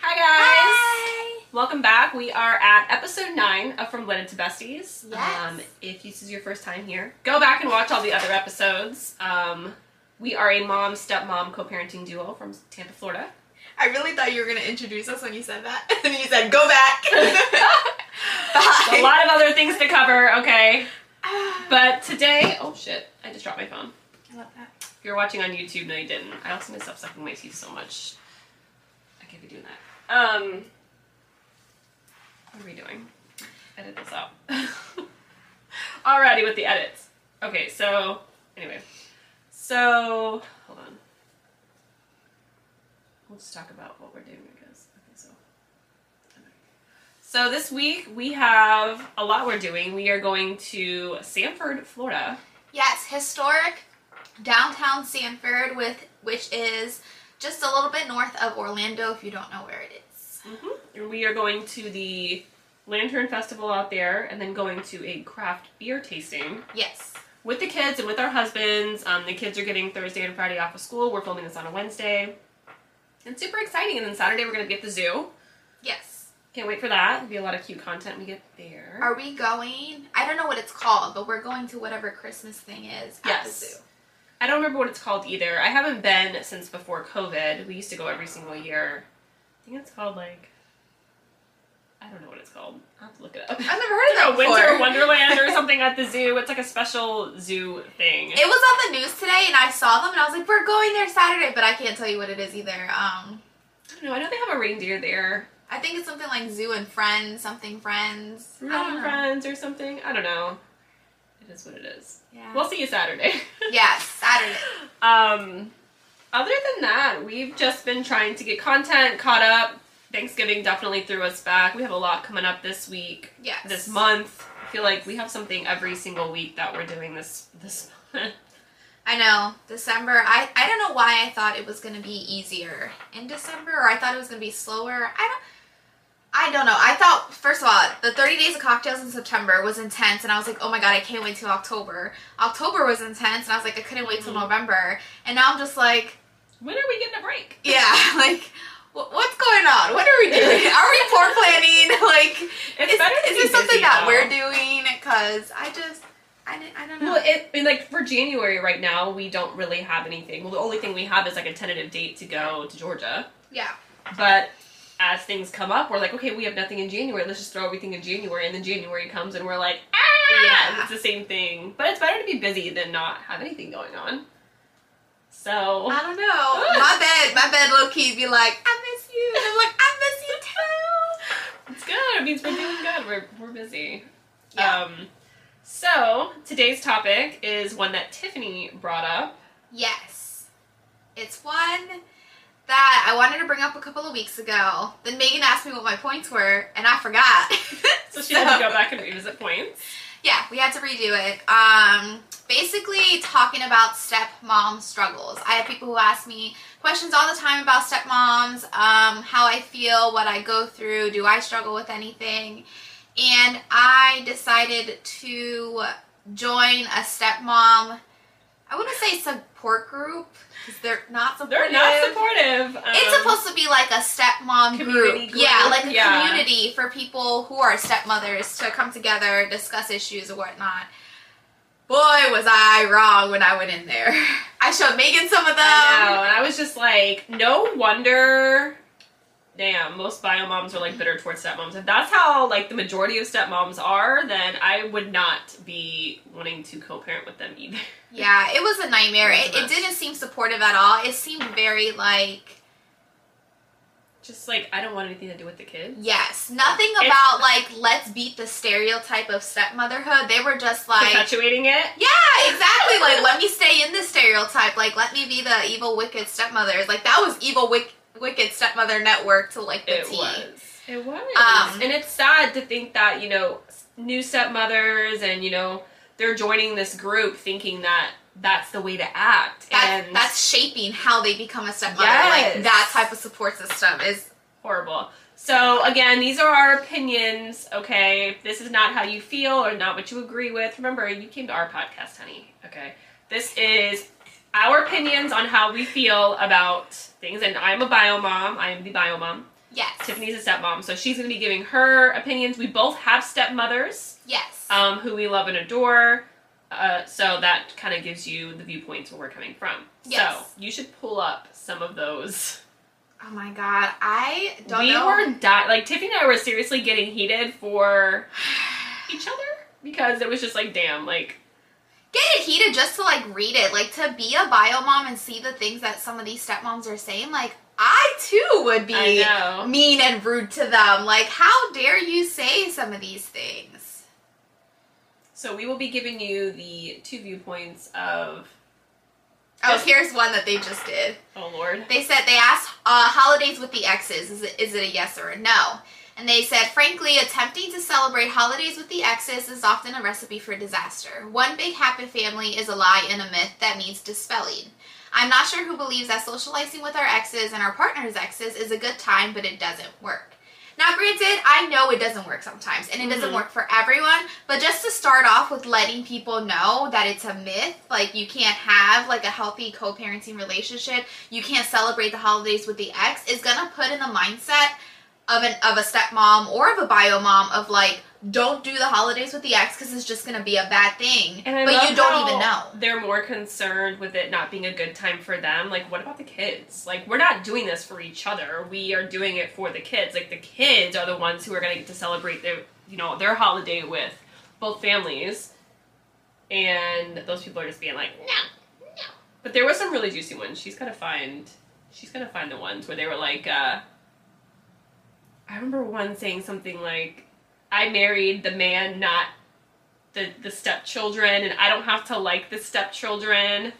Hi guys! Hi. Welcome back. We are at episode 9 of From Wedded to Besties. Yes. Um, if this is your first time here, go back and watch all the other episodes. Um, we are a mom stepmom co parenting duo from Tampa, Florida. I really thought you were going to introduce us when you said that. And then you said, go back. a lot of other things to cover, okay? But today, oh shit, I just dropped my phone. I love that. If you're watching on YouTube, no, you didn't. I also to stop sucking my teeth so much. I can't be doing that. Um, what are we doing? Edit this out. Alrighty with the edits. Okay, so anyway, so hold on. We'll just talk about what we're doing, I guess. Okay, so. So this week we have a lot we're doing. We are going to Sanford, Florida. Yes, historic downtown Sanford, with which is just a little bit north of Orlando if you don't know where it is. Mm-hmm. And we are going to the Lantern Festival out there and then going to a craft beer tasting Yes. with the kids and with our husbands. Um, the kids are getting Thursday and Friday off of school. We're filming this on a Wednesday. And super exciting. And then Saturday we're going to be at the zoo. Yes. Can't wait for that. It'll be a lot of cute content we get there. Are we going? I don't know what it's called, but we're going to whatever Christmas thing is at the Yes. zoo. I don't remember what it's called either. I haven't been since before COVID. We used to go every single year. I think it's called like I don't know what it's called. I'll have to look it up. I've never heard of that Winter before. Wonderland or something at the zoo. It's like a special zoo thing. It was on the news today, and I saw them, and I was like, "We're going there Saturday," but I can't tell you what it is either. Um, I don't know. I know they have a reindeer there. I think it's something like Zoo and Friends, something Friends. I and. Friends or something. I don't know. It is what it is. Yeah. We'll see you Saturday. yes, Saturday. Um, other than that, we've just been trying to get content caught up. Thanksgiving definitely threw us back. We have a lot coming up this week, Yes. this month. I feel like we have something every single week that we're doing this this month. I know December. I I don't know why I thought it was gonna be easier in December, or I thought it was gonna be slower. I don't. I don't know. I thought first of all, the 30 days of cocktails in September was intense, and I was like, oh my god, I can't wait till October. October was intense, and I was like, I couldn't wait till Mhm. November, and now I'm just like, when are we getting a break? yeah, like. wh- What's going on? What are we doing? Are we poor planning? Like, It's is, is this something that we're doing? Because I just, I, I don't know. Well, it and like for January right now, we don't really have anything. Well, the only thing we have is like a tentative date to go to Georgia. yeah. But as things come up, we're like, okay, we have nothing in January. Let's just throw everything in January, and then January comes, and we're like, ah, Yeah. it's the same thing. But it's better to be busy than not have anything going on. So I don't know. My bed, my bed low key be like, I miss you. And I'm like, I miss you too. it's good. It means we're doing good. We're we're busy. Yeah. Um, so today's topic is one that Tiffany brought up. Yes. It's one that I wanted to bring up a couple of weeks ago. Then Megan asked me what my points were, and I forgot. So she had to go back and revisit points. Yeah, we had to redo it. Um, basically, talking about stepmom struggles. I have people who ask me questions all the time about stepmoms, um, how I feel, what I go through, do I struggle with anything? And I decided to join a stepmom, I wouldn't say support group, because they're not supportive. They're not supportive. Um, It's supposed to be like a stepmom Community group. group, Yeah, like a yeah. community for people who are stepmothers to come together, discuss issues or whatnot. Boy, was I wrong when I went in there. I showed Megan some of them. I know, and I was just like, no wonder. Damn, most bio moms are like bitter towards stepmoms. If that's how like the majority of stepmoms are, then I would not be wanting to co-parent with them either. Yeah, it was a nightmare. It It, didn't seem supportive at all. It seemed very like Just like I don't want anything to do with the kids. yes, nothing It's- about like let's beat the stereotype of stepmotherhood. They were just like Perpetuating it. Yeah, exactly. Like, let me stay in the stereotype. Like, let me be the evil, wicked stepmother. Like, that was evil, wick- Wicked Stepmother Network to like the It tea. was. It was. Um, and it's sad to think that, you know, new stepmothers and, you know, they're joining this group thinking that that's the way to act. That, and that's shaping how they become a stepmother. Yes. Like that type of support system is horrible. So again, these are our opinions, okay? If this is not how you feel or not what you agree with, remember you came to our podcast, honey. Okay. This is our opinions on how we feel about things and I'm a bio mom. I am the bio mom. yes. Tiffany's a stepmom, so she's gonna be giving her opinions. We both have stepmothers Yes. um, who we love and adore. Uh, so that kind of gives you the viewpoints where we're coming from. Yes. So you should pull up some of those. oh my god. I don't know. we know. were di- like Tiffany and I were seriously getting heated for each other because it was just like, damn, like get it heated just to like read it, like to be a bio mom and see the things that some of these stepmoms are saying. Like I too would be mean and rude to them. Like how dare you say some of these things? So we will be giving you the two viewpoints of Oh, here's one that they just did. oh lord. They said they asked uh, holidays with the exes. Is it, is it a yes or a no? And they said, frankly, attempting to celebrate holidays with the exes is often a recipe for disaster. One big happy family is a lie and a myth that needs dispelling. I'm not sure who believes that socializing with our exes and our partner's exes is a good time, but it doesn't work. Now, granted, I know it doesn't work sometimes, and it doesn't Mhm. work for everyone. But just to start off with letting people know that it's a myth, like you can't have like a healthy co-parenting relationship, you can't celebrate the holidays with the ex, is gonna put in the mindset of an of a stepmom or of a bio mom of like, don't do the holidays with the ex because it's just gonna be a bad thing. But you don't even know. They're more concerned with it not being a good time for them. Like, what about the kids? Like, we're not doing this for each other. We are doing it for the kids. Like, the kids are the ones who are to get to celebrate their, you know, their holiday with both families. And those people are just being like, no, no. But there were some really juicy ones. She's gotta find. She's gonna find the ones where they were like. uh I remember one saying something like, "I married the man, not the the stepchildren, and I don't have to like the stepchildren."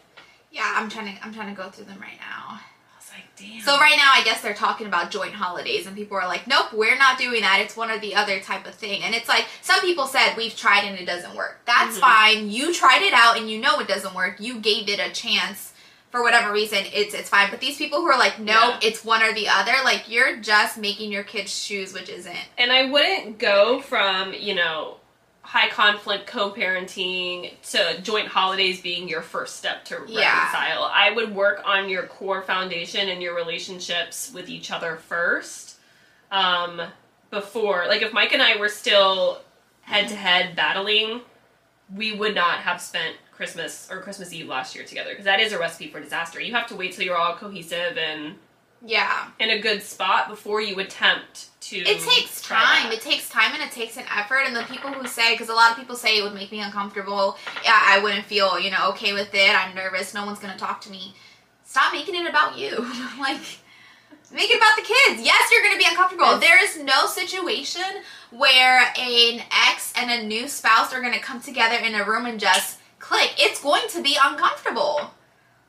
Yeah, I'm trying to I'm trying to go through them right now. I was like, "Damn." So right now, I guess they're talking about joint holidays, and people are like, "Nope, we're not doing that. It's one or the other type of thing." And it's like some people said we've tried and it doesn't work. That's Mhm. fine. You tried it out and you know it doesn't work. You gave it a chance for whatever reason. It's it's fine. But these people who are like, no, Yeah. it's one or the other," like you're just making your kids choose which isn't. and I wouldn't go from you know high conflict co-parenting to joint holidays being your first step to Yeah. reconcile. I would work on your core foundation and your relationships with each other first. Um, before, like, if Mike and I were still head to head battling, we would not have spent Christmas or Christmas Eve last year together because that is a recipe for disaster. You have to wait till you're all cohesive and Yeah. in a good spot before you attempt to. It takes time. that. It takes time and it takes an effort. And the people who say, because a lot of people say it would make me uncomfortable, yeah, I wouldn't feel, you know, okay with it. I'm nervous. No one's going to talk to me. Stop making it about you. like, make it about the kids. Yes, you're going to be uncomfortable. There is no situation where an ex and a new spouse are going to come together in a room and just click. It's going to be uncomfortable.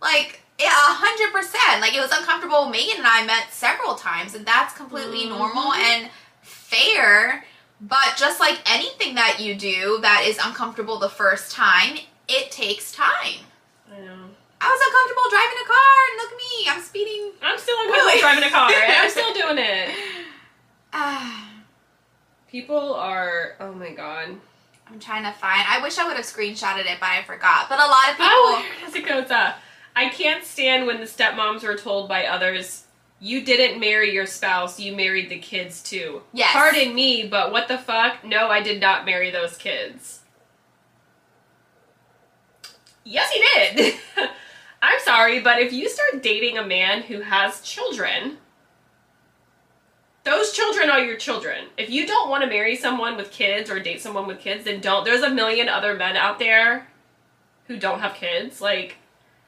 Like, yeah, a hundred percent. Like it was uncomfortable. Megan and I met several times, and that's completely Mhm. normal and fair. But just like anything that you do that is uncomfortable the first time, it takes time. I know. I was uncomfortable driving a car, and look at me, I'm speeding. I'm still uncomfortable Really? driving a car. and I'm still doing it. People are. Oh my god. I'm trying to find. I wish I would have screenshotted it, but I forgot. But a lot of people. Oh, as it goes up. I can't stand when the stepmoms were told by others, "You didn't marry your spouse. You married the kids too." Yes. Pardon me, but what the fuck? No, I did not marry those kids. Yes, he did. I'm sorry, but if you start dating a man who has children, those children are your children. If you don't want to marry someone with kids or date someone with kids, then don't. There's a million other men out there who don't have kids. Like,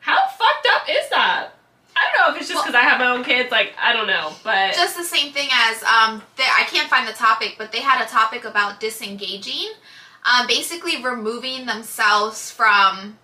how fucked up is that? I don't know if it's just because I have my own kids. Like, I don't know, but just the same thing as um they, i can't find the topic but they had a topic about disengaging um, basically removing themselves from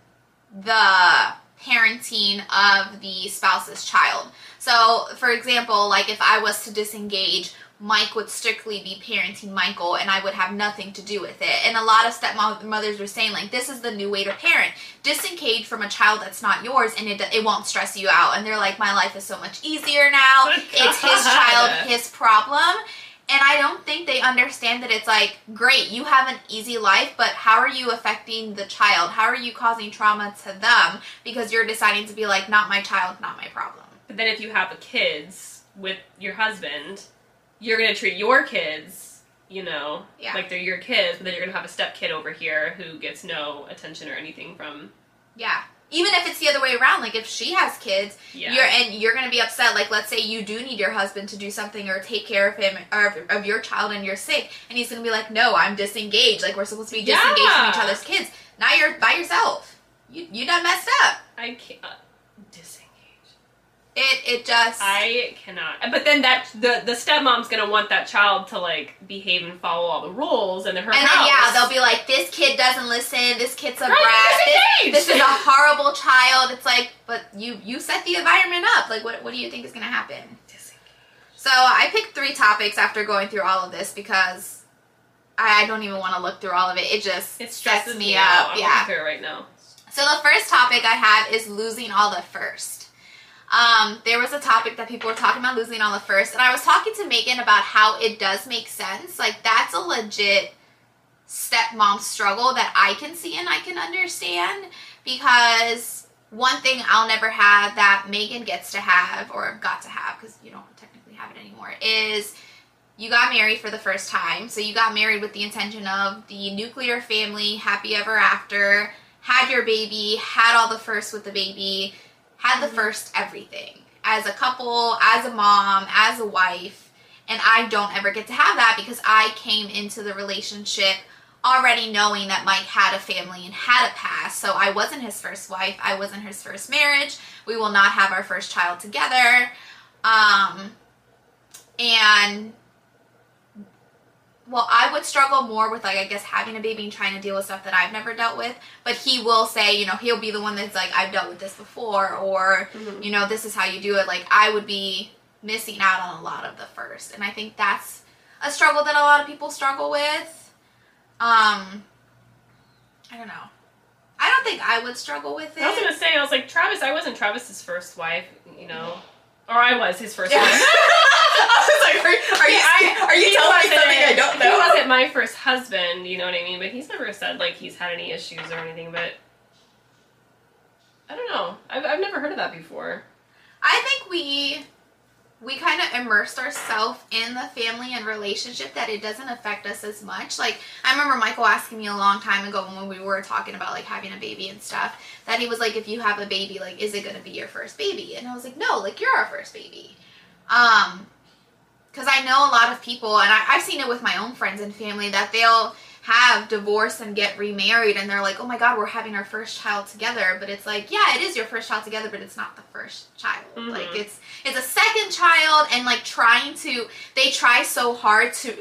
the parenting of the spouse's child so for example, like if I was to disengage, Mike would strictly be parenting Michael and I would have nothing to do with it. And a lot of stepmothers were saying like this is the new way to parent. Disengage from a child that's not yours and it it won't stress you out. And they're like my life is so much easier now. Good It's his child, his problem. And I don't think they understand that it's like, great, you have an easy life, but how are you affecting the child? How are you causing trauma to them because you're deciding to be like, not my child, not my problem? But then if you have kids with your husband, you're gonna treat your kids, you know, Yeah. like they're your kids, but then you're gonna have a step kid over here who gets no attention or anything from. Yeah. Even if it's the other way around, like if she has kids, Yeah. you're and you're gonna be upset. Like let's say you do need your husband to do something or take care of him or of, of your child and you're sick, and he's gonna be like, "No, I'm disengaged. Like we're supposed to be disengaged Yeah. from each other's kids. Now you're by yourself. You you done messed up. I can't. It it just I cannot. But then that the the stepmom's gonna want that child to like behave and follow all the rules, and her And house. then yeah, they'll be like, "This kid doesn't listen. This kid's a Right, brat. This, this is a horrible child." It's like, but you you set the environment up. Like, what what do you think is gonna happen? Disengage. So I picked three topics after going through all of this because I, I don't even want to look through all of it. It just It stresses me out. up. I'm yeah. looking through it right now. So the first topic I have is losing all the first. Um, there was a topic that people were talking about losing all the first, and I was talking to Megan about how it does make sense. Like that's a legit stepmom struggle that I can see and I can understand because one thing I'll never have that Megan gets to have or got to have because you don't technically have it anymore is you got married for the first time. So you got married with the intention of the nuclear family, happy ever after, had your baby, had all the first with the baby, had the first everything. As a couple, as a mom, as a wife. And I don't ever get to have that because I came into the relationship already knowing that Mike had a family and had a past. So I wasn't his first wife. I wasn't his first marriage. We will not have our first child together. Um, and well, I would struggle more with like I guess having a baby and trying to deal with stuff that I've never dealt with. But he will say, you know, he'll be the one that's like, I've dealt with this before, or Mhm. you know, this is how you do it. Like I would be missing out on a lot of the first, and I think that's a struggle that a lot of people struggle with. Um, I don't know. I don't think I would struggle with it. I was gonna say, I was like, Travis, I wasn't Travis's first wife, you know, or I was his first wife. I was like, are, are you I- are you telling me wasn't- something I don't know? He wasn't my first husband, you know what I mean? But he's never said like he's had any issues or anything. But I don't know. I've I've never heard of that before. I think we we kind of immersed ourselves in the family and relationship that it doesn't affect us as much. Like I remember Michael asking me a long time ago when we were talking about like having a baby and stuff that he was like, if you have a baby, like is it gonna be your first baby? And I was like, no, like you're our first baby. Um, because I know a lot of people, and I, I've seen it with my own friends and family that they'll have divorce and get remarried, and they're like, "Oh my God, we're having our first child together." But it's like, yeah, it is your first child together, but it's not the first child. Mhm. Like it's it's a second child, and like trying to they try so hard to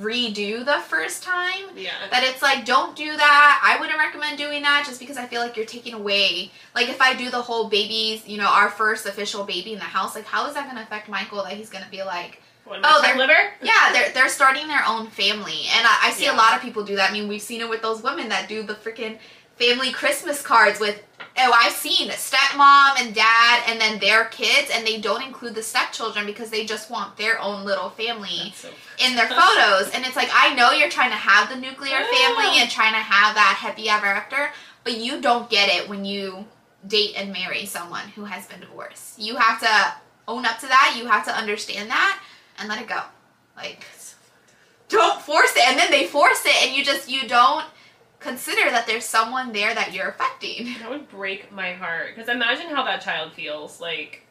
redo the first time Yeah. that it's like don't do that i wouldn't recommend doing that just because i feel like you're taking away like if i do the whole babies you know our first official baby in the house like how is that going to affect michael that he's going to be like What, Oh, their liver? yeah they're, they're starting their own family. And i, I see Yeah. a lot of people do that. I mean we've seen it with those women that do the freaking family christmas cards with oh i've seen stepmom and dad and then their kids and they don't include the stepchildren because they just want their own little family so in their photos. And it's like i know you're trying to have the nuclear family and trying to have that happy ever after but you don't get it when you date and marry someone who has been divorced. You have to own up to that. You have to understand that and let it go like don't force it and then they force it and you just you don't consider that there's someone there that you're affecting That would break my heart. Because imagine how that child feels. Like,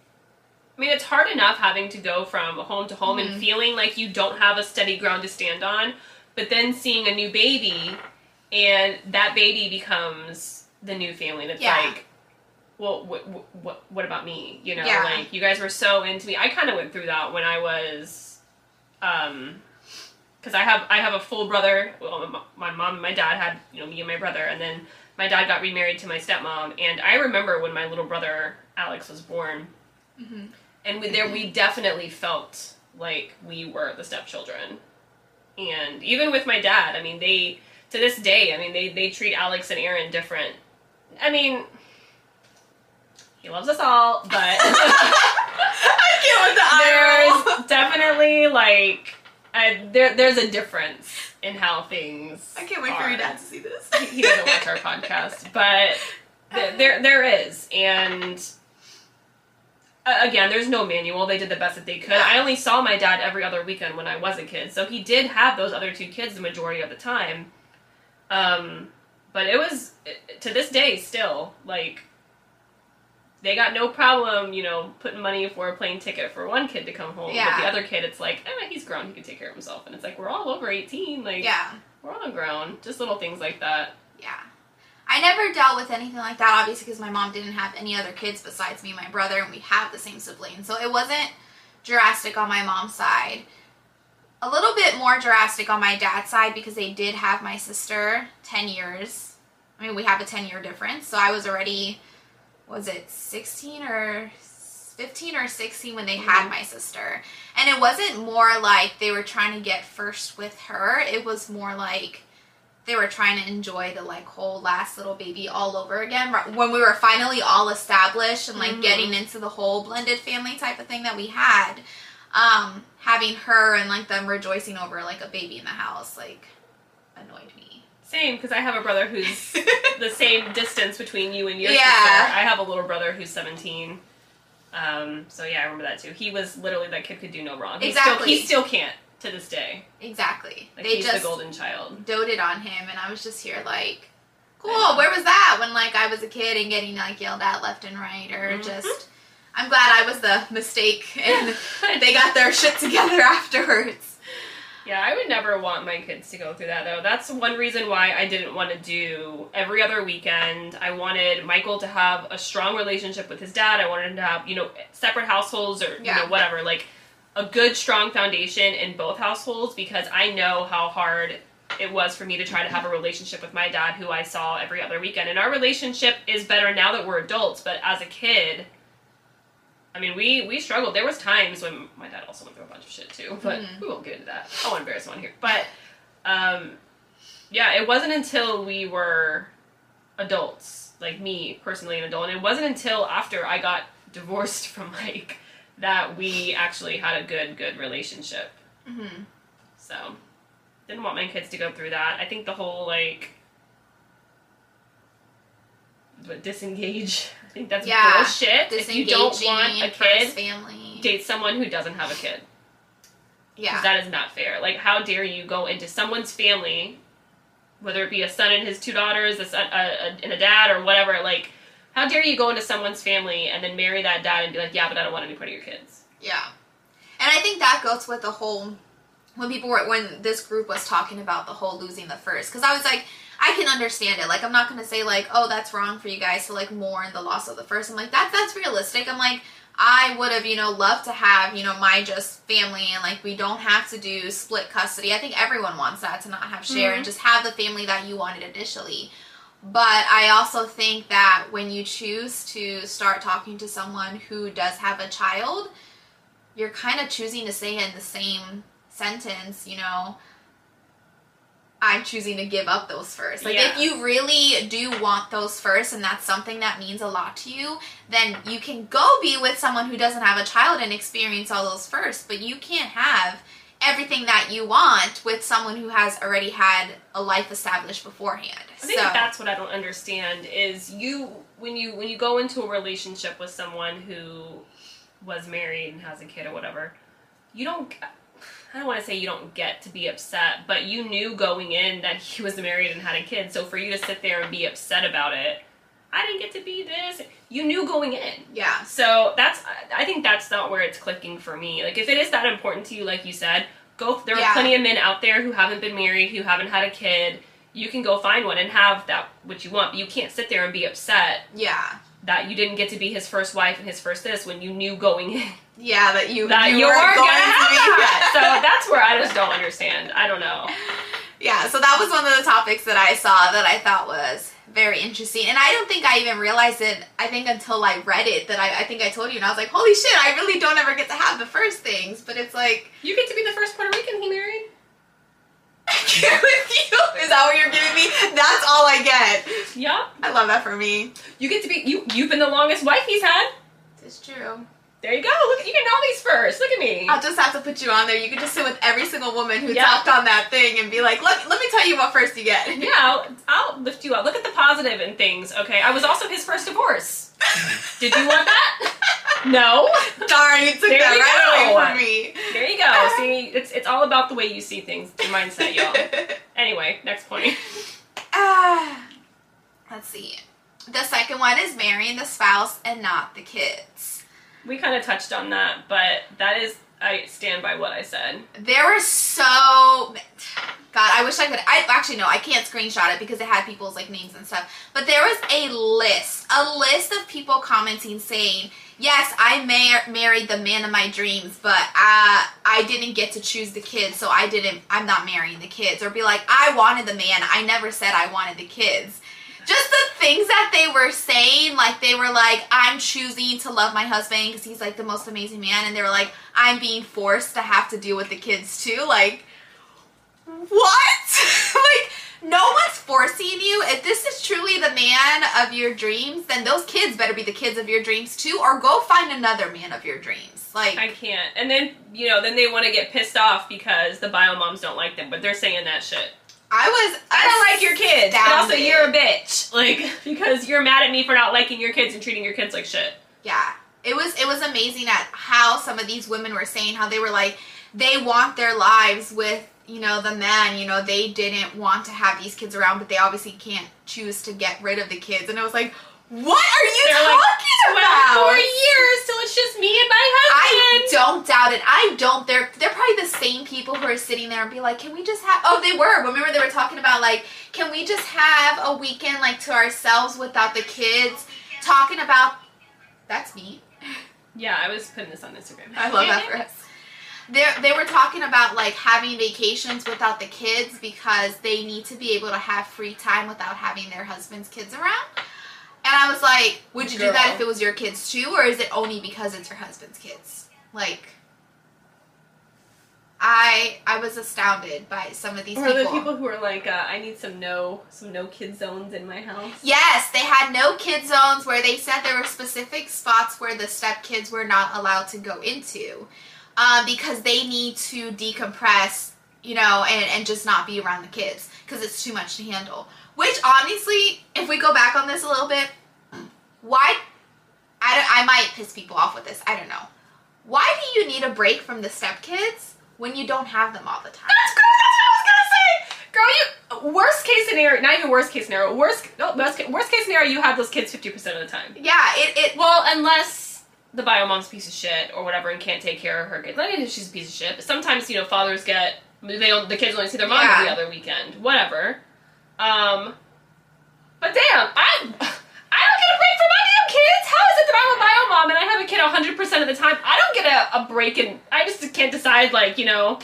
I mean, it's hard enough having to go from home to home Mhm. and feeling like you don't have a steady ground to stand on, but then seeing a new baby, and that baby becomes the new family. It's Yeah. like, well, what, what, what about me? You know, Yeah. like you guys were so into me. I kind of went through that when I was, um, because I have I have a full brother. Well, my- mom and my dad had you know me and my brother, and then my dad got remarried to my stepmom. And I remember when my little brother Alex was born, Mhm. and we, there we definitely felt like we were the stepchildren. And even with my dad, I mean, they to this day, I mean, they they treat Alex and Aaron different. I mean, he loves us all, but I can't with the there's definitely like uh, there there's a difference in how things. I can't wait for are. your dad to see this. He- He doesn't watch our podcast, but th- there there is, and uh, again, there's no manual. They did the best that they could. I only saw my dad every other weekend when I was a kid, so he did have those other two kids the majority of the time. Um, but it was to this day still like they got no problem, you know, putting money for a plane ticket for one kid to come home. But Yeah. the other kid, it's like, eh, he's grown, he can take care of himself. And it's like we're all over eighteen, like Yeah. we're all grown. Just little things like that. Yeah. I never dealt with anything like that, obviously, because my mom didn't have any other kids besides me and my brother, and we have the same sibling. So it wasn't drastic on my mom's side. A little bit more drastic on my dad's side because they did have my sister 10 years. I mean, we have a 10 year difference. So I was already, was it 16 or 15 or 16 when they had my sister. And it wasn't more like they were trying to get first with her, it was more like they were trying to enjoy the like whole last little baby all over again when we were finally all established and like Mhm. getting into the whole blended family type of thing that we had um having her and like them rejoicing over like a baby in the house like annoyed me Same, because I have a brother who's the same distance between you and your Yeah. sister. I have a little brother who's 17. Um, so yeah, I remember that too. He was literally that kid could do no wrong. He Still, Exactly. he still can't to this day. exactly Like they he's just the golden child. doted on him and i was just here like cool where was that when like i was a kid and getting like yelled at left and right or Mhm. just i'm glad i was the mistake and they got their shit together afterwards Yeah, I would never want my kids to go through that though. That's one reason why I didn't want to do every other weekend. I wanted Michael to have a strong relationship with his dad. I wanted him to have, you know, separate households or you know whatever, like a good strong foundation in both households because I know how hard it was for me to try to have a relationship with my dad who I saw every other weekend. And our relationship is better now that we're adults, but as a kid, I mean, we we struggled. There was times when my dad also went through a bunch of shit too, but Mhm. we won't get into that. I won't embarrass one here. But um, yeah, it wasn't until we were adults, like me personally an adult, and it wasn't until after I got divorced from Mike that we actually had a good good relationship. mm-hmm. So didn't want my kids to go through that. I think the whole like what, disengage. I think that's Yeah. bullshit. If you don't want a kid, family date someone who doesn't have a kid. yeah That is not fair. Like, how dare you go into someone's family, whether it be a son and his two daughters, a son, a, a, and a dad, or whatever. Like, how dare you go into someone's family and then marry that dad and be like, yeah, but I don't want any part of your kids. Yeah. And I think that goes with the whole when people were when this group was talking about the whole losing the first cuz I was like I can understand it. Like I'm not to say like, "Oh, that's wrong for you guys to like mourn the loss of the first. I'm like, "That's that's realistic." I'm like, I would have, you know, loved to have, you know, my just family and like we don't have to do split custody. I think everyone wants that to not have share and Mhm. just have the family that you wanted initially. But I also think that when you choose to start talking to someone who does have a child, you're kind of choosing to say in the same sentence, you know, I'm choosing to give up those first. Like, if you really do want those first and that's something that means a lot to you, then you can go be with someone who doesn't have a child and experience all those first. But you can't have everything that you want with someone who has already had a life established beforehand. I think so, that's what I don't understand is you when you when you go into a relationship with someone who was married and has a kid or whatever, you don't. I don't want to say you don't get to be upset, but you knew going in that he was married and had a kid. So for you to sit there and be upset about it, I didn't get to be this. You knew going in. yeah. So that's I think that's not where it's clicking for me. Like if it is that important to you, like you said, go. There are Yeah. plenty of men out there who haven't been married, who haven't had a kid. You can go find one and have that what you want, but you can't sit there and be upset Yeah. That you didn't get to be his first wife and his first this when you knew going in Yeah, that you, that you, you were going to have be that. So that's where I just don't understand. I don't know. Yeah, so that was one of the topics that I saw that I thought was very interesting. And I don't think I even realized it. I think until I read it that I, I think I told you, and I was like, holy shit! I really don't ever get to have the first things. But it's like, You get to be the first Puerto Rican he married. get with you. Is that what you're giving me? That's all I get. Yep. I love that for me. You get to be you. You've been the longest wife he's had. It's true. There you go. Look, you can all these first. Look at me. I'll just have to put you on there. You can just sit with every single woman who Yeah. talked on that thing and be like, let, let me tell you what first you get. Yeah, I'll, I'll lift you up. Look at the positive in things. Okay, I was also his first divorce. Did you want that? No. Darn, you took There that you right go. away from me. There you go. See, it's it's all about the way you see things, your mindset, y'all. Anyway, next point. Ah, let's see. The second one is marrying the spouse and not the kids. We kind of touched on that, but that is I stand by what I said. There were so God, I wish I could I actually no, I can't screenshot it because it had people's like names and stuff. But there was a list, a list of people commenting saying, "Yes, I mar- married the man of my dreams, but uh, I didn't get to choose the kids, so I didn't I'm not marrying the kids." Or be like, "I wanted the man. I never said I wanted the kids." just the things that they were saying like they were like i'm choosing to love my husband because he's like the most amazing man and they were like i'm being forced to have to deal with the kids too like what like no one's forcing you if this is truly the man of your dreams then those kids better be the kids of your dreams too or go find another man of your dreams like I can't. And then you know, then they want to get pissed off because the bio moms don't like them, but they're saying that shit. i was I don't like your kids, but also you're a bitch. Like because you're mad at me for not liking your kids and treating your kids like shit. Yeah. It was it was amazing at how some of these women were saying how they were like they want their lives with, you know, the man, you know, they didn't want to have these kids around, but they obviously can't choose to get rid of the kids. And it was like, what are you They're talking like, about? Four years till it's just me and my husband. I don't doubt it. I don't. They're they're probably the same people who are sitting there and be like, "Can we just have?" Oh, they were. Remember, they were talking about like, "Can we just have a weekend like to ourselves without the kids?" Talking about. That's me. Yeah, I was putting this on Instagram. I love that for us. They they were talking about like having vacations without the kids because they need to be able to have free time without having their husband's kids around. And I was like, would you do that if it was your kids too, or is it only because it's your husband's kids? Like, I I was astounded by some of these Or people. the people who are like, uh, I need some no some no kid zones in my house. Yes, they had no kid zones where they said there were specific spots where the step kids were not allowed to go into uh, because they need to decompress, you know, and, and just not be around the kids because it's too much to handle. Which, honestly, if we go back on this a little bit, why? I, don't- I might piss people off with this. I don't know. Why do you need a break from the step kids when you don't have them all the time? That's girl. That's what I was gonna say. Girl, you worst case scenario, not even worst case scenario. Worst no worst, worst case scenario, you have those kids fifty percent of the time. Yeah, it, it Well, unless the bio mom's a piece of shit or whatever and can't take care of her kids. Not even she's a piece of shit, but sometimes you know fathers get they the kids only see their mom Yeah. every other weekend. Whatever. Um, but damn, I I don't get a break for my damn kids. How is it that I'm a bio mom and I have a kid hundred percent of the time? I don't get a, a break and I just can't decide like you know.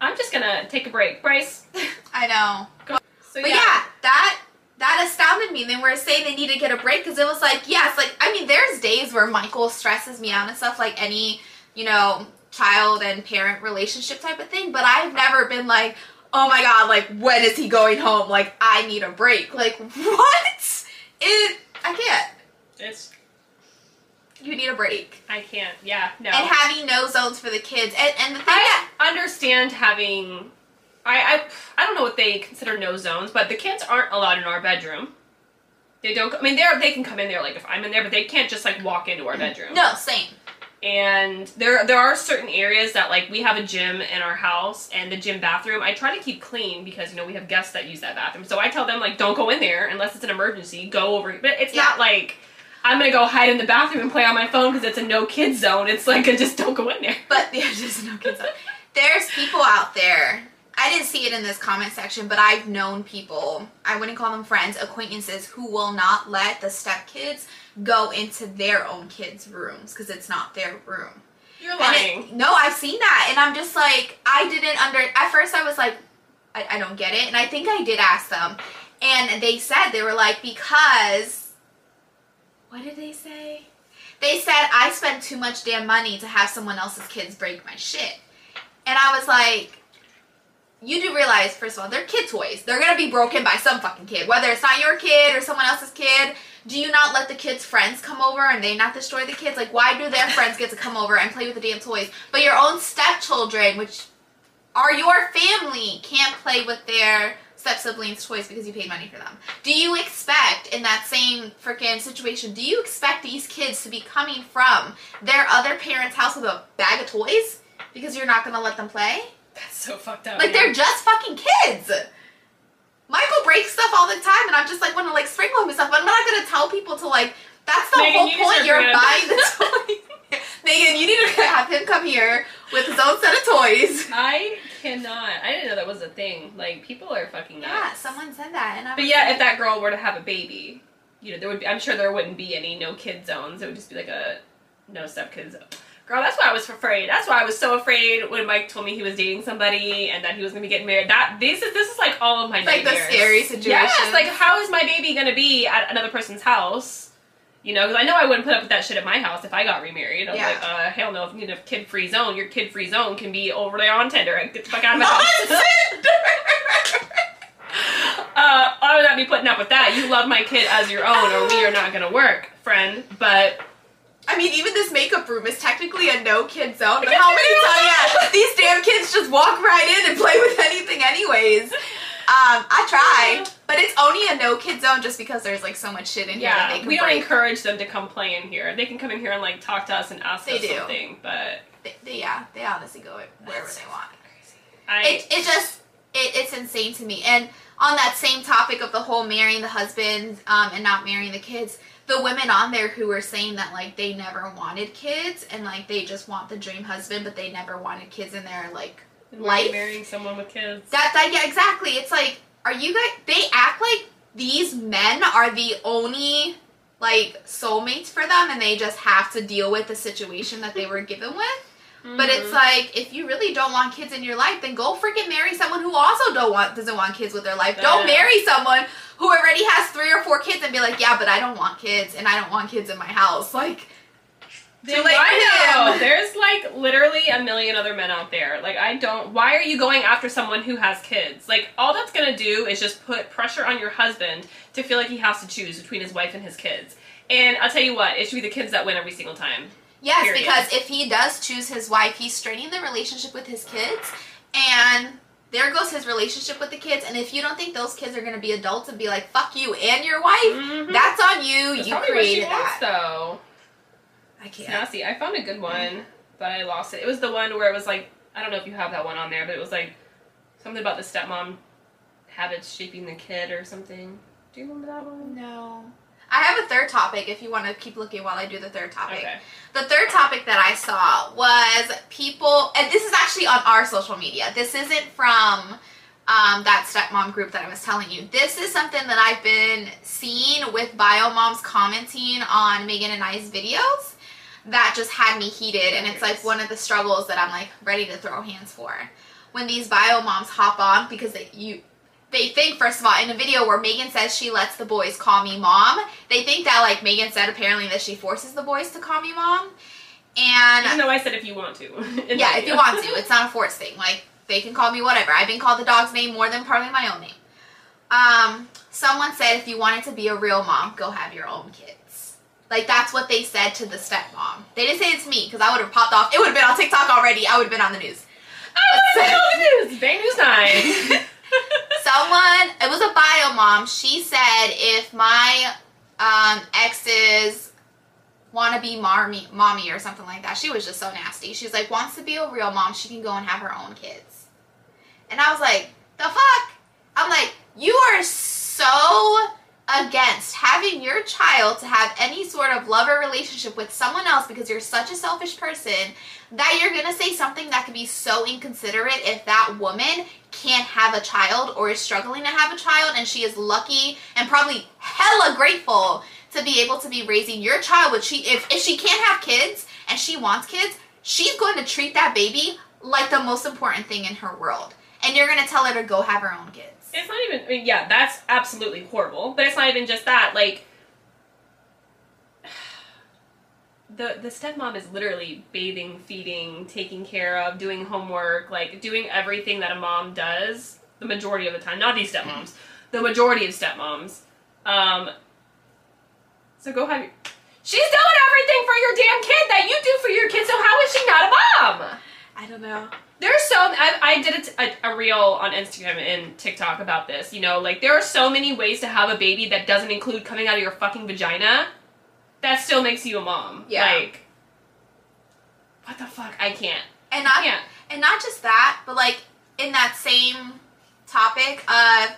I'm just gonna take a break, Bryce. I know. so But yeah. that that astounded me. They were saying they need to get a break because it was like, yes, like There's days where Michael stresses me out and stuff, like any, you know, child and parent relationship type of thing. But I've never been like, oh my god, like when is he going home? Like I need a break. Like what? It I can't. it's You need a break. I can't. Yeah, no. And having no zones for the kids. And and the thing I that understand having. I, I I don't know what they consider no zones, but the kids aren't allowed in our bedroom. They don't. I mean, they're they can come in there like if I'm in there, but they can't just like walk into our bedroom. no same. And there there are certain areas that like we have a gym in our house and the gym bathroom. I try to keep clean because you know we have guests that use that bathroom. So I tell them like don't go in there unless it's an emergency. Go over. But it's not like. I'm gonna go hide in the bathroom and play on my phone because it's a no kids zone. It's like a just don't go in there. But there's just no kids. There's people out there. I didn't see it in this comment section, but I've known people. I wouldn't call them friends, acquaintances who will not let the stepkids go into their own kids' rooms because it's not their room. You're lying. it- no, I've seen that, and I'm just like, I didn't under. At first, I was like, I, I don't get it, and I think I did ask them, And they said, they were like, because, what did they say? They said, I spend too much damn money to have someone else's kids break my shit. And I was like, you do realize, first of all, they're kid toys. They're gonna be broken by some fucking kid, whether it's not your kid or someone else's kid. Do you not let the kids' friends come over and they not destroy the kids? Like, why do their friends get to come over and play with the damn toys, but your own stepchildren, which are your family, can't play with their step siblings' toys because you paid money for them? Do you expect in that same freaking situation? Do you expect these kids to be coming from their other parents' house with a bag of toys because you're not gonna let them play? That's so fucked up. Like yeah. they're just fucking kids. Michael breaks stuff all the time, and I'm just like want to like sprinkle him and stuff. But I'm not gonna tell people to like. That's the Megan, whole you point. You're buying the toy. Megan, you need to have him come here with his own set of toys. I cannot. I didn't know that was a thing. Like people are fucking nuts. Yeah, someone said that, and I. But yeah, like, if that girl were to have a baby, you know, there would be. I'm sure there wouldn't be any no kid zones. It would just be like a no step kid zone. Girl, that's why I was afraid. That's why I was so afraid when Mike told me he was dating somebody and that he was gonna be getting married. That this is this is like all of my like the scary situation. Yes, like how is my baby gonna be at another person's house? You know, because I know I wouldn't put up with that shit at my house if I got remarried. I was Yeah. like, uh, hell no. If you need a kid free zone, your kid free zone can be over there on Tinder. And get the fuck out of my house. Uh, I would not be putting up with that. You love my kid as your own, or we are not gonna work, friend. But I mean, even this makeup room is technically a no kid zone. But how many times? Yeah, these damn kids just walk right in and play with anything, anyways. Um, I try, but it's only a no kid zone just because there's like so much shit in here that they yeah, we don't break. encourage them to come play in here. They can come in here and like talk to us and ask They us do. something. But They, they- yeah, they honestly go wherever That's they want. I It, it just it, it's insane to me. And on that same topic of the whole marrying the husband um, and not marrying the kids, the women on there who were saying that like they never wanted kids and like they just want the dream husband, but they never wanted kids in their like life. marrying someone with kids. that's like yeah exactly. It's like are you guys? They act like these men are the only like soulmates for them, and they just have to deal with the situation that they were given with. But it's Mm-hmm. like if you really don't want kids in your life, then go freaking marry someone who also don't want doesn't want kids with their life. Don't marry someone who already has three or four kids and be like, yeah, but I don't want kids and I don't want kids in my house. Like, Then too late why for no? him. There's like literally a million other men out there. Like I don't. Why are you going after someone who has kids? Like all that's gonna do is just put pressure on your husband to feel like he has to choose between his wife and his kids. And I'll tell you what, it should be the kids that win every single time. Yes, Period. because if he does choose his wife, he's straining the relationship with his kids, and there goes his relationship with the kids. And if you don't think those kids are gonna be adults and be like, "Fuck you and your wife," Mhm. that's on you. That's you probably what she created that. though. I can't. Nasty. I found a good one, but I lost it. It was the one where it was like I don't know if you have that one on there, but it was like something about the stepmom habits shaping the kid or something. Do you remember that one? No. I have a third topic if you want to keep looking while I do the third topic. Okay. The third topic that I saw was people, and this is actually on our social media. This isn't from um, that stepmom group that I was telling you. This is something that I've been seeing with bio moms commenting on Megan and I's videos that just had me heated, and it's like one of the struggles that I'm like ready to throw hands for. When these bio moms hop on because they you they think first of all in a video where Megan says she lets the boys call me mom, they think that like Megan said apparently that she forces the boys to call me mom. And Even though I said if you want to. yeah, if you want to. It's not a force thing. Like they can call me whatever. I've been called the dog's name more than probably my own name. Um, someone said if you wanted to be a real mom, go have your own kids. Like that's what they said to the stepmom. They didn't say it's me because I would have popped off. It would have been on TikTok already. I would have been on the news. I news. Bay News 9. Someone, it was a bio mom. She said if my um, exes want to be mommy, mommy or something like that, she was just so nasty. She's like, wants to be a real mom, she can go and have her own kids. And I was like, the fuck? I'm like, you are so against having your child to have any sort of love or relationship with someone else because you're such a selfish person that you're gonna say something that could be so inconsiderate if that woman can't have a child or is struggling to have a child and she is lucky and probably hella grateful to be able to be raising your child but she if, if she can't have kids and she wants kids she's going to treat that baby like the most important thing in her world. And you're gonna tell her to go have her own kids It's not even. I mean, yeah, that's absolutely horrible. But it's not even just that. Like, the the stepmom is literally bathing, feeding, taking care of, doing homework, like doing everything that a mom does. The majority of the time, not these stepmoms. The majority of stepmoms. Um. So go have your. She's doing everything for your damn kid that you do for your kid. So how is she not a mom? I don't know. There's so I, I did a, t- a, a reel on Instagram and TikTok about this. You know, like there are so many ways to have a baby that doesn't include coming out of your fucking vagina. That still makes you a mom. Yeah. Like, what the fuck? I can't. And not Yeah. and not just that, but like in that same topic of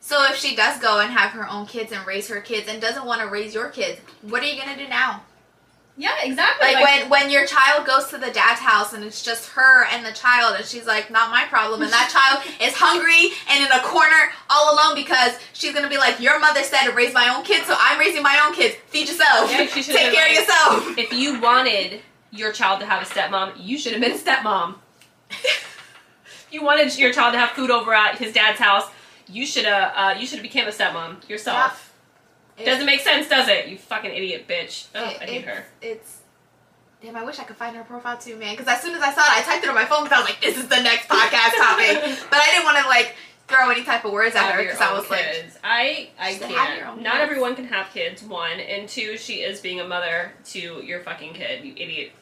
so if she does go and have her own kids and raise her kids and doesn't want to raise your kids, what are you gonna do now? Yeah, exactly. Like, when when your child goes to the dad's house and it's just her and the child and she's like, not my problem, and that child is hungry and in a corner all alone because she's gonna be like, your mother said to raise my own kids, so I'm raising my own kids. Feed yourself. Yeah, Take care like- of yourself. if you wanted your child to have a stepmom, you should have been a stepmom. if you wanted your child to have food over at his dad's house, you should have uh, you should have became a stepmom yourself. Doesn't make sense, does it? You fucking idiot bitch. Oh, I hate her. It's damn. I wish I could find her profile too, man. Because as soon as I saw it, I typed it on my phone because I was like, "This is the next podcast topic." But I didn't want to like throw any type of words at Have her because I was like. I I She said, "Have your can't. Not kids." everyone can have kids. One and two, she is being a mother to your fucking kid. You idiot.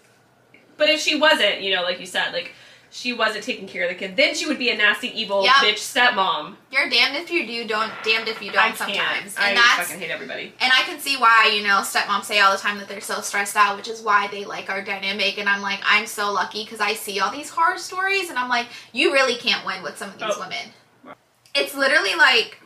But if she wasn't, you know, like you said, like she wasn't taking care of the kid, then she would be a nasty, evil Yep. bitch stepmom. "You're damned if you do, don't damned if you don't." I can't. sometimes, I and that's fucking hate everybody. And I can see why, you know, stepmoms say all the time that they're so stressed out, which is why they like our dynamic. And I'm like, I'm so lucky because I see all these horror stories, and I'm like, you really can't win with some of these Oh. women. It's literally like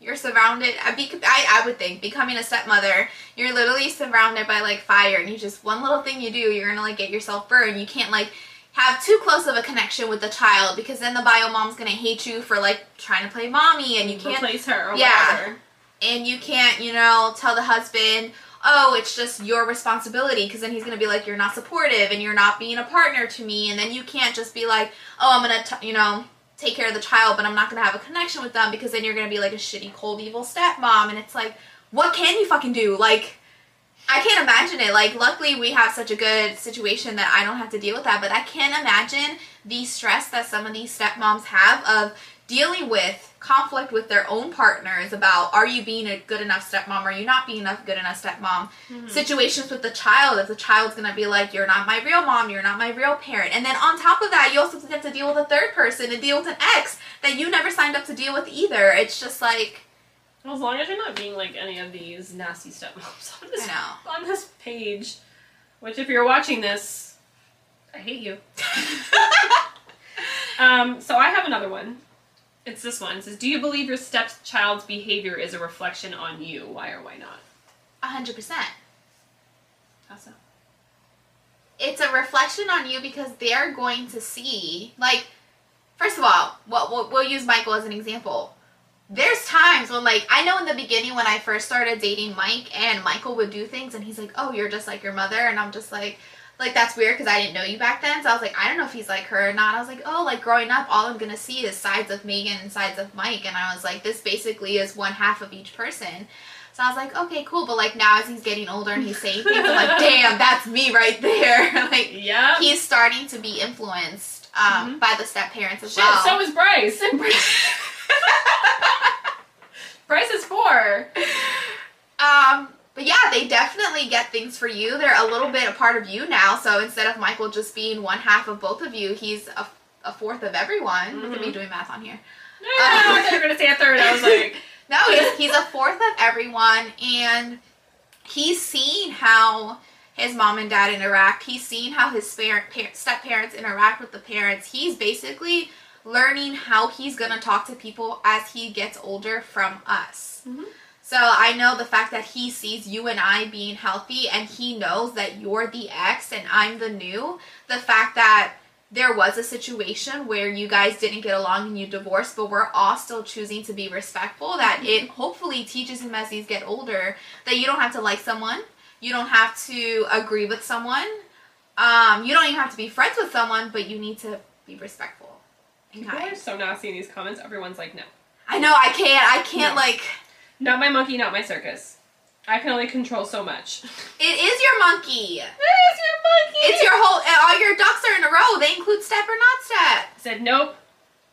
you're surrounded. I, be, I I would think becoming a stepmother, you're literally surrounded by like fire, and you just one little thing you do, you're gonna like get yourself burned. You can't like have too close of a connection with the child because then the bio mom's gonna hate you for like trying to play mommy, and you can't replace her or Yeah. whatever. and you can't, you know, tell the husband, oh, it's just your responsibility, because then he's gonna be like, you're not supportive and you're not being a partner to me, and then you can't just be like, oh, I'm gonna, t- you know, take care of the child, but I'm not gonna have a connection with them, because then you're gonna be like a shitty, cold, evil stepmom, and it's like, what can you fucking do? Like, I can't imagine it. Like, luckily we have such a good situation that I don't have to deal with that, but I can't imagine the stress that some of these stepmoms have of dealing with conflict with their own partners about are you being a good enough stepmom? Are you not being enough good enough stepmom? Mm-hmm. Situations with the child if the child's gonna be like you're not my real mom you're not my real parent. And then on top of that you also have to deal with a third person and deal with an ex that you never signed up to deal with either. It's just like As long as you're not being like any of these nasty stepmoms on this on this page, which if you're watching this, I hate you. um, so I have another one. It's this one. It says, "Do you believe your stepchild's behavior is a reflection on you? Why or why not?" 100% How so? it's a reflection on you because they're going to see like first of all what we'll, we'll use michael as an example there's times when like i know in the beginning when i first started dating mike and michael would do things and he's like oh you're just like your mother and i'm just like like that's weird because i didn't know you back then so i was like i don't know if he's like her or not i was like oh like growing up all i'm gonna see is sides of megan and sides of mike and i was like this basically is one half of each person so I was like, okay, cool. But like now, as he's getting older and he's saying things, I'm like, damn, that's me right there. like Yeah. he's starting to be influenced um, Mhm. by the step parents as Shit. well. So is Bryce. Bryce is four. um, but yeah, they definitely get things for you. They're a little bit a part of you now. So instead of Michael just being one half of both of you, he's a, a fourth of everyone. Look at me Mhm. doing math on here. No, I thought you were gonna say a third. I was like, No, he's, he's a fourth of everyone, and he's seen how his mom and dad interact. He's seen how his parent, par- step parents interact with the parents. He's basically learning how he's gonna talk to people as he gets older from us. Mhm. So I know the fact that he sees you and I being healthy, and he knows that you're the ex and I'm the new. The fact that there was a situation where you guys didn't get along and you divorced, but we're all still choosing to be respectful. That it hopefully teaches him as these get older that you don't have to like someone, you don't have to agree with someone, um, you don't even have to be friends with someone, but you need to be respectful people are so nasty in these comments. Everyone's like, no. I know I can't. I can't No. like. Not my monkey, not my circus. I can only control so much. It is your monkey. There's your monkey. It's your whole. Uh, all your ducks are in a row. They include step or not step. said nope.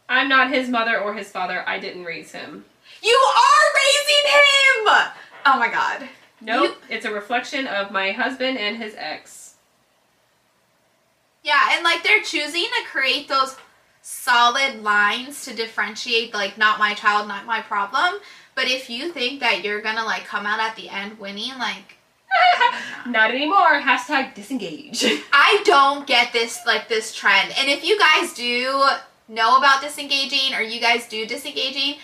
I'm not his mother or his father. I didn't raise him. You are raising him. Oh my god. Nope. It's a reflection of my husband and his ex. Yeah, and like they're choosing to create those solid lines to differentiate like not my child, not my problem. But if you think that you're gonna like come out at the end winning, like Not anymore. Hashtag disengage. I don't get this like this trend. And if you guys do know about disengaging or you guys do disengaging,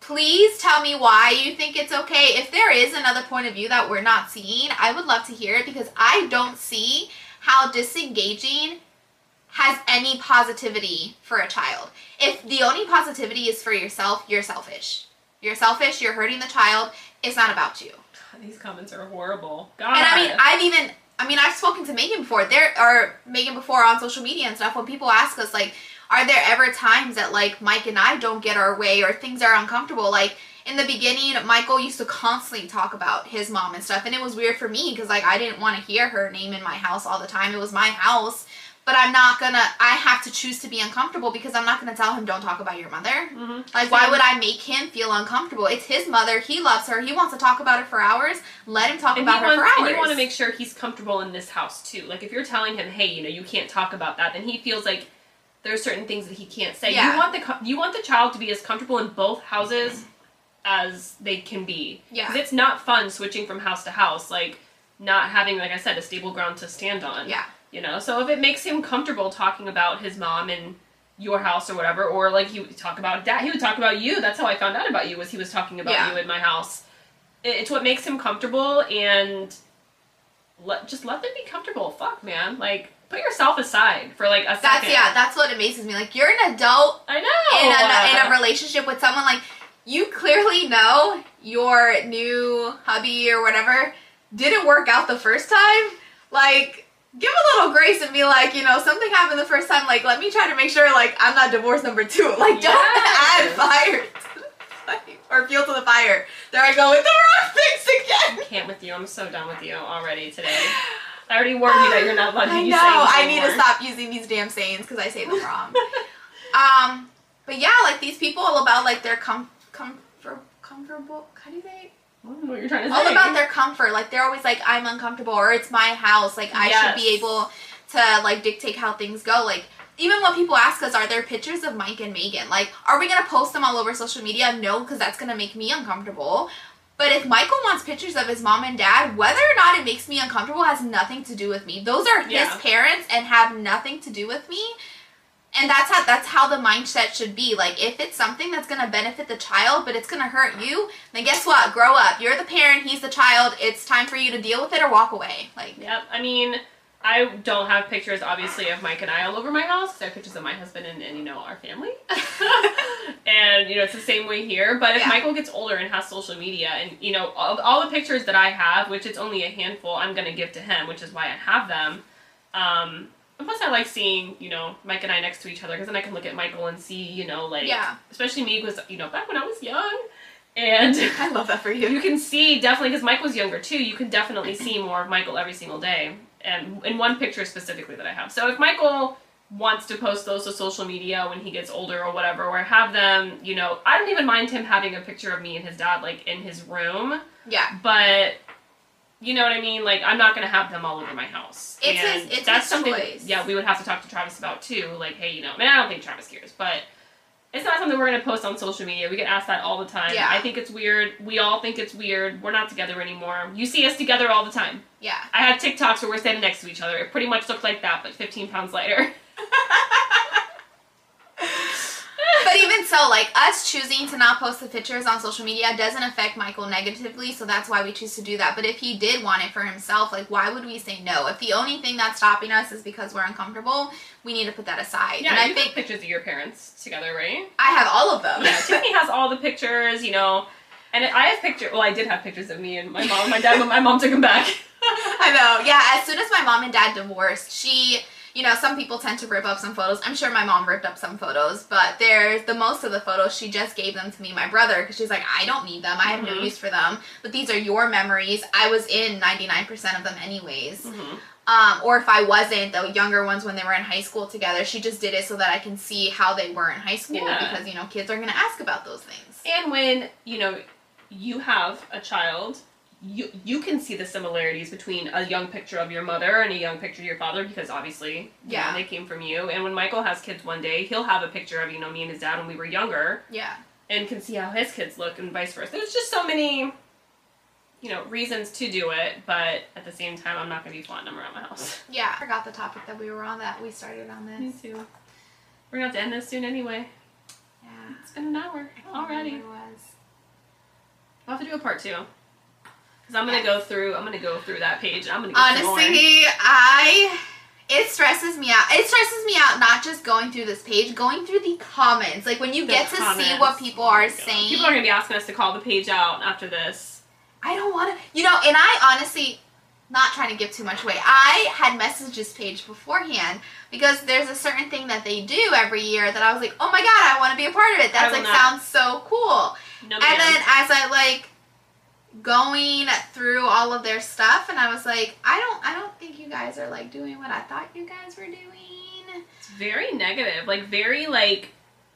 please tell me why you think it's okay. If there is another point of view that we're not seeing, I would love to hear it because I don't see how disengaging has any positivity for a child. If the only positivity is for yourself, you're selfish. You're selfish, you're hurting the child. It's not about you. These comments are horrible. God. And I mean, I've even, I mean, I've spoken to Megan before. There, or Megan before on social media and stuff. When people ask us, like, are there ever times that like Mike and I don't get our way or things are uncomfortable? Like in the beginning, Michael used to constantly talk about his mom and stuff, and it was weird for me because like I didn't want to hear her name in my house all the time. It was my house. But I'm not gonna. I have to choose to be uncomfortable because I'm not gonna tell him don't talk about your mother. Mhm. Like, why would I make him feel uncomfortable? It's his mother. He loves her. He wants to talk about it for hours. Let him talk and, about he her wants, for hours. and you want to make sure he's comfortable in this house too. Like if you're telling him, hey, you know, you can't talk about that, then he feels like there's certain things that he can't say. Yeah. You want the you want the child to be as comfortable in both houses as they can be. Yeah. Because it's not fun switching from house to house, like not having, like I said, a stable ground to stand on. Yeah. You know, so if it makes him comfortable talking about his mom and your house or whatever, or like he would talk about dad, he would talk about you. That's how I found out about you was he was talking about Yeah. you in my house. It's what makes him comfortable, and let just let them be comfortable. Fuck, man, like put yourself aside for like a That's second. yeah. That's what amazes me. Like you're an adult I know. in a in a relationship with someone. Like you clearly know your new hubby or whatever didn't work out the first time. Like give a little grace and be like, you know, something happened the first time. Like let me try to make sure like I'm not divorce number two. Like don't Yes. add fire to the fire or fuel to the fire. There I go with the wrong things again. can't with you. I'm so done with you already today. I already warned you that you're not allowed to I use know. I need to stop using these damn sayings because I say them wrong. um, but yeah, like these people all about like their com comfort comfortable. How do you say? I don't know what you're trying to All say. about their comfort. Like they're always like, I'm uncomfortable, or it's my house. Like I should be able to like dictate how things go. Like even when people ask us, are there pictures of Mike and Megan? Like, are we gonna post them all over social media? No, because that's gonna make me uncomfortable. But if Michael wants pictures of his mom and dad, whether or not it makes me uncomfortable has nothing to do with me. Those are his Yeah. parents and have nothing to do with me. And that's how that's how the mindset should be. Like if it's something that's gonna benefit the child, but it's gonna hurt you, then guess what? Grow up. You're the parent, he's the child. It's time for you to deal with it or walk away. Like Yep. I mean, I don't have pictures, obviously, of Mike and I all over my house. I have pictures of my husband and, and you know, our family. and, you know, it's the same way here. But if Yeah. Michael gets older and has social media, and, you know, all, all the pictures that I have, which it's only a handful, I'm going to give to him, which is why I have them. Um, and plus, I like seeing, you know, Mike and I next to each other because then I can look at Michael and see, you know, like, Yeah. especially me, was, you know, back when I was young. And. I love that for You you. can see definitely because Mike was younger too. You can definitely see more of Michael every single day, and in one picture specifically that I have. So if Michael wants to post those to social media when he gets older or whatever, or have them, you know, I don't even mind him having a picture of me and his dad like in his room, Yeah. but. You know what I mean? Like I'm not gonna have them all over my house. It's And his- it's that's something. choice. Yeah, we would have to talk to Travis about too. Like, hey, you know, I mean, I don't think Travis cares, but it's not something we're gonna post on social media. We get asked that all the time. Yeah. I think it's weird. We all think it's weird. We're not together anymore. You see us together all the time. Yeah. I had TikToks where we're standing next to each other. It pretty much looked like that, but 15 pounds lighter. So, like us choosing to not post the pictures on social media doesn't affect Michael negatively, so that's why we choose to do that. But if he did want it for himself, like why would we say no? If the only thing that's stopping us is because we're uncomfortable, we need to put that aside. Yeah, and I think pictures of your parents together, right? I have all of them. Yeah, Tiffany has all the pictures, you know. And I have pictures. Well, I did have pictures of me and my mom and my dad, but my mom took them back. I know. Yeah, as soon as my mom and dad divorced, she you know, some people tend to rip up some photos. I'm sure my mom ripped up some photos, but there's the most of the photos she just gave them to me, my brother, because she's like, I don't need them. I have no Mhm. use for them. But these are your memories. I was in 99% of them anyways. Mhm. Um, or if I wasn't, the younger ones when they were in high school together, she just did it so that I can see how they were in high school Yeah. because you know kids are gonna ask about those things. And when you know you have a child, you you can see the similarities between a young picture of your mother and a young picture of your father because obviously Yeah. know, they came from you. And when Michael has kids one day, he'll have a picture of you know me and his dad when we were younger, Yeah. and can see how his kids look and vice versa. There's just so many. You know, reasons to do it, but at the same time, I'm not gonna be flying them around my house. Yeah. I forgot the topic that we were on that we started on this. Me too. We're gonna have to end this soon anyway. Yeah. It's been an hour already. it was. We'll have to do a part two. Because I'm gonna go through. I'm gonna go through that page. I'm gonna get some more. Honestly, I it stresses me out. It stresses me out not just going through this page, going through the comments. Like when you The get to see what people Oh are God. saying. People are gonna be asking us to call the page out after this. I don't want to, you know, and I honestly, not trying to give too much away, I had messaged this page beforehand because there's a certain thing that they do every year that I was like, oh my god, I want to be a part of it. That's like not. sounds so cool. No And then as I like going through all of their stuff, and I was like, I don't, I don't think you guys are like doing what I thought you guys were doing. it's very negative. Like very like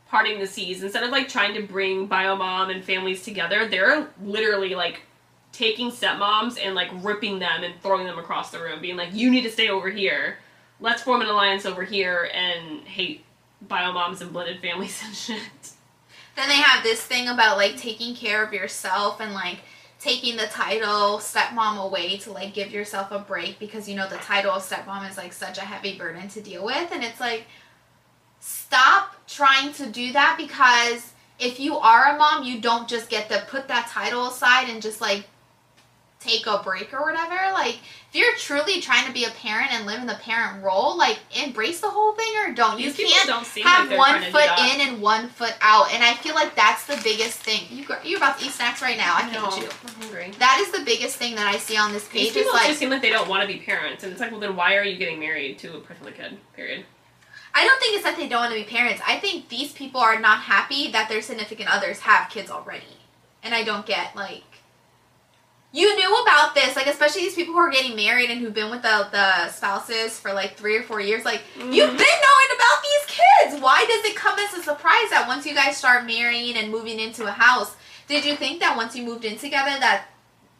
parting the seas. Instead of like trying to bring bio mom and families together, they're literally like taking stepmoms and like ripping them and throwing them across the room, being like, "You need to stay over here. Let's form an alliance over here and hate bio moms and blended families and shit." Then they have this thing about like taking care of yourself and like taking the title stepmom away to like give yourself a break because you know the title of stepmom is like such a heavy burden to deal with. And it's like stop trying to do that because if you are a mom you don't just get to put that title aside and just like take a break or whatever like if you're truly trying to be a parent and live in the parent role like embrace the whole thing or don't you These people can't don't seem like have they're one trying to do foot in and one foot out and i feel like that's the biggest thing You, you're about to eat snacks right now i No, can't chew I'm hungry. that is the biggest thing that i see on this page. These people like just seem like they don't want to be parents, and it's like, well, then why are you getting married to a person with a kid? Period. i don't think it's that they don't want to be parents i think these people are not happy that their significant others have kids already and i don't get like you knew about this like especially these people who are getting married and who've been with the, the spouses for like three or four years like Mhm. you've been knowing about these kids why does it come as a surprise that once you guys start marrying and moving into a house did you think that once you moved in together that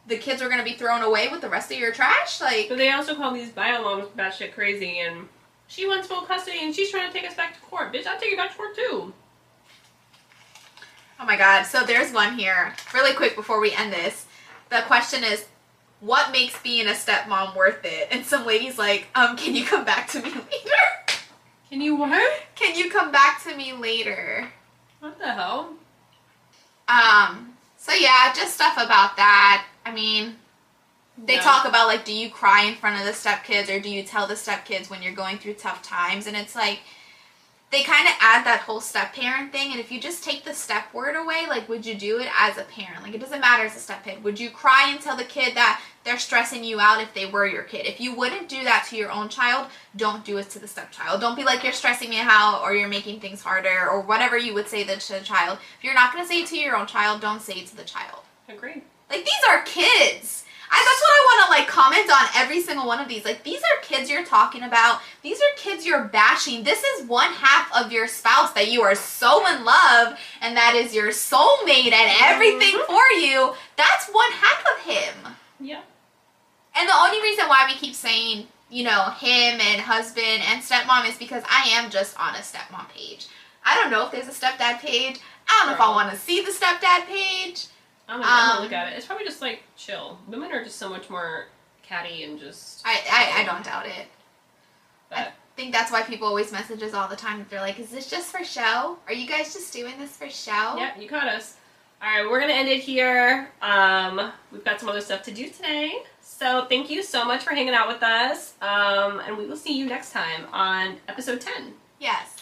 the kids were going to be thrown away with the rest of your trash like But they also call these bio moms batshit crazy, and she wants full custody, and she's trying to take us back to court. Bitch, I'll take you back to court too. Oh my god. So there's one here. Really quick before we end this. The question is what makes being a stepmom worth it? And some lady's like, um, can you come back to me later? Can you what? Can you come back to me later? What the hell? Um, so yeah, just stuff about that. I mean, they Yeah. talk about like, do you cry in front of the stepkids or do you tell the stepkids when you're going through tough times? And it's like, they kind of add that whole step parent thing. And if you just take the step word away, like, would you do it as a parent? Like, it doesn't matter as a step parent. Would you cry and tell the kid that they're stressing you out if they were your kid? If you wouldn't do that to your own child, don't do it to the stepchild. Don't be like, you're stressing me out or you're making things harder or whatever you would say to the child. If you're not going to say it to your own child, don't say it to the child. Agreed. Like these are kids. I, that's what I want to like comment on every single one of these. Like these are kids you're talking about. These are kids you're bashing. This is one half of your spouse that you are so in love and that is your soulmate and everything Mhm. for you. That's one half of him. Yeah. And the only reason why we keep saying, you know, him and husband and stepmom is because I am just on a stepmom page. I don't know if there's a stepdad page. I don't know if I want to see the stepdad page. I'm gonna, I'm Um, gonna look at it. It's probably just like chill. Women are just so much more catty and just. I, I, I don't doubt it. I think that's why people always message us all the time. They're like, "Is this just for show? Are you guys just doing this for show?" yeah, you caught us. All right, we're gonna end it here. Um, we've got some other stuff to do today. So thank you so much for hanging out with us. Um, and we will see you next time on episode ten. Yes.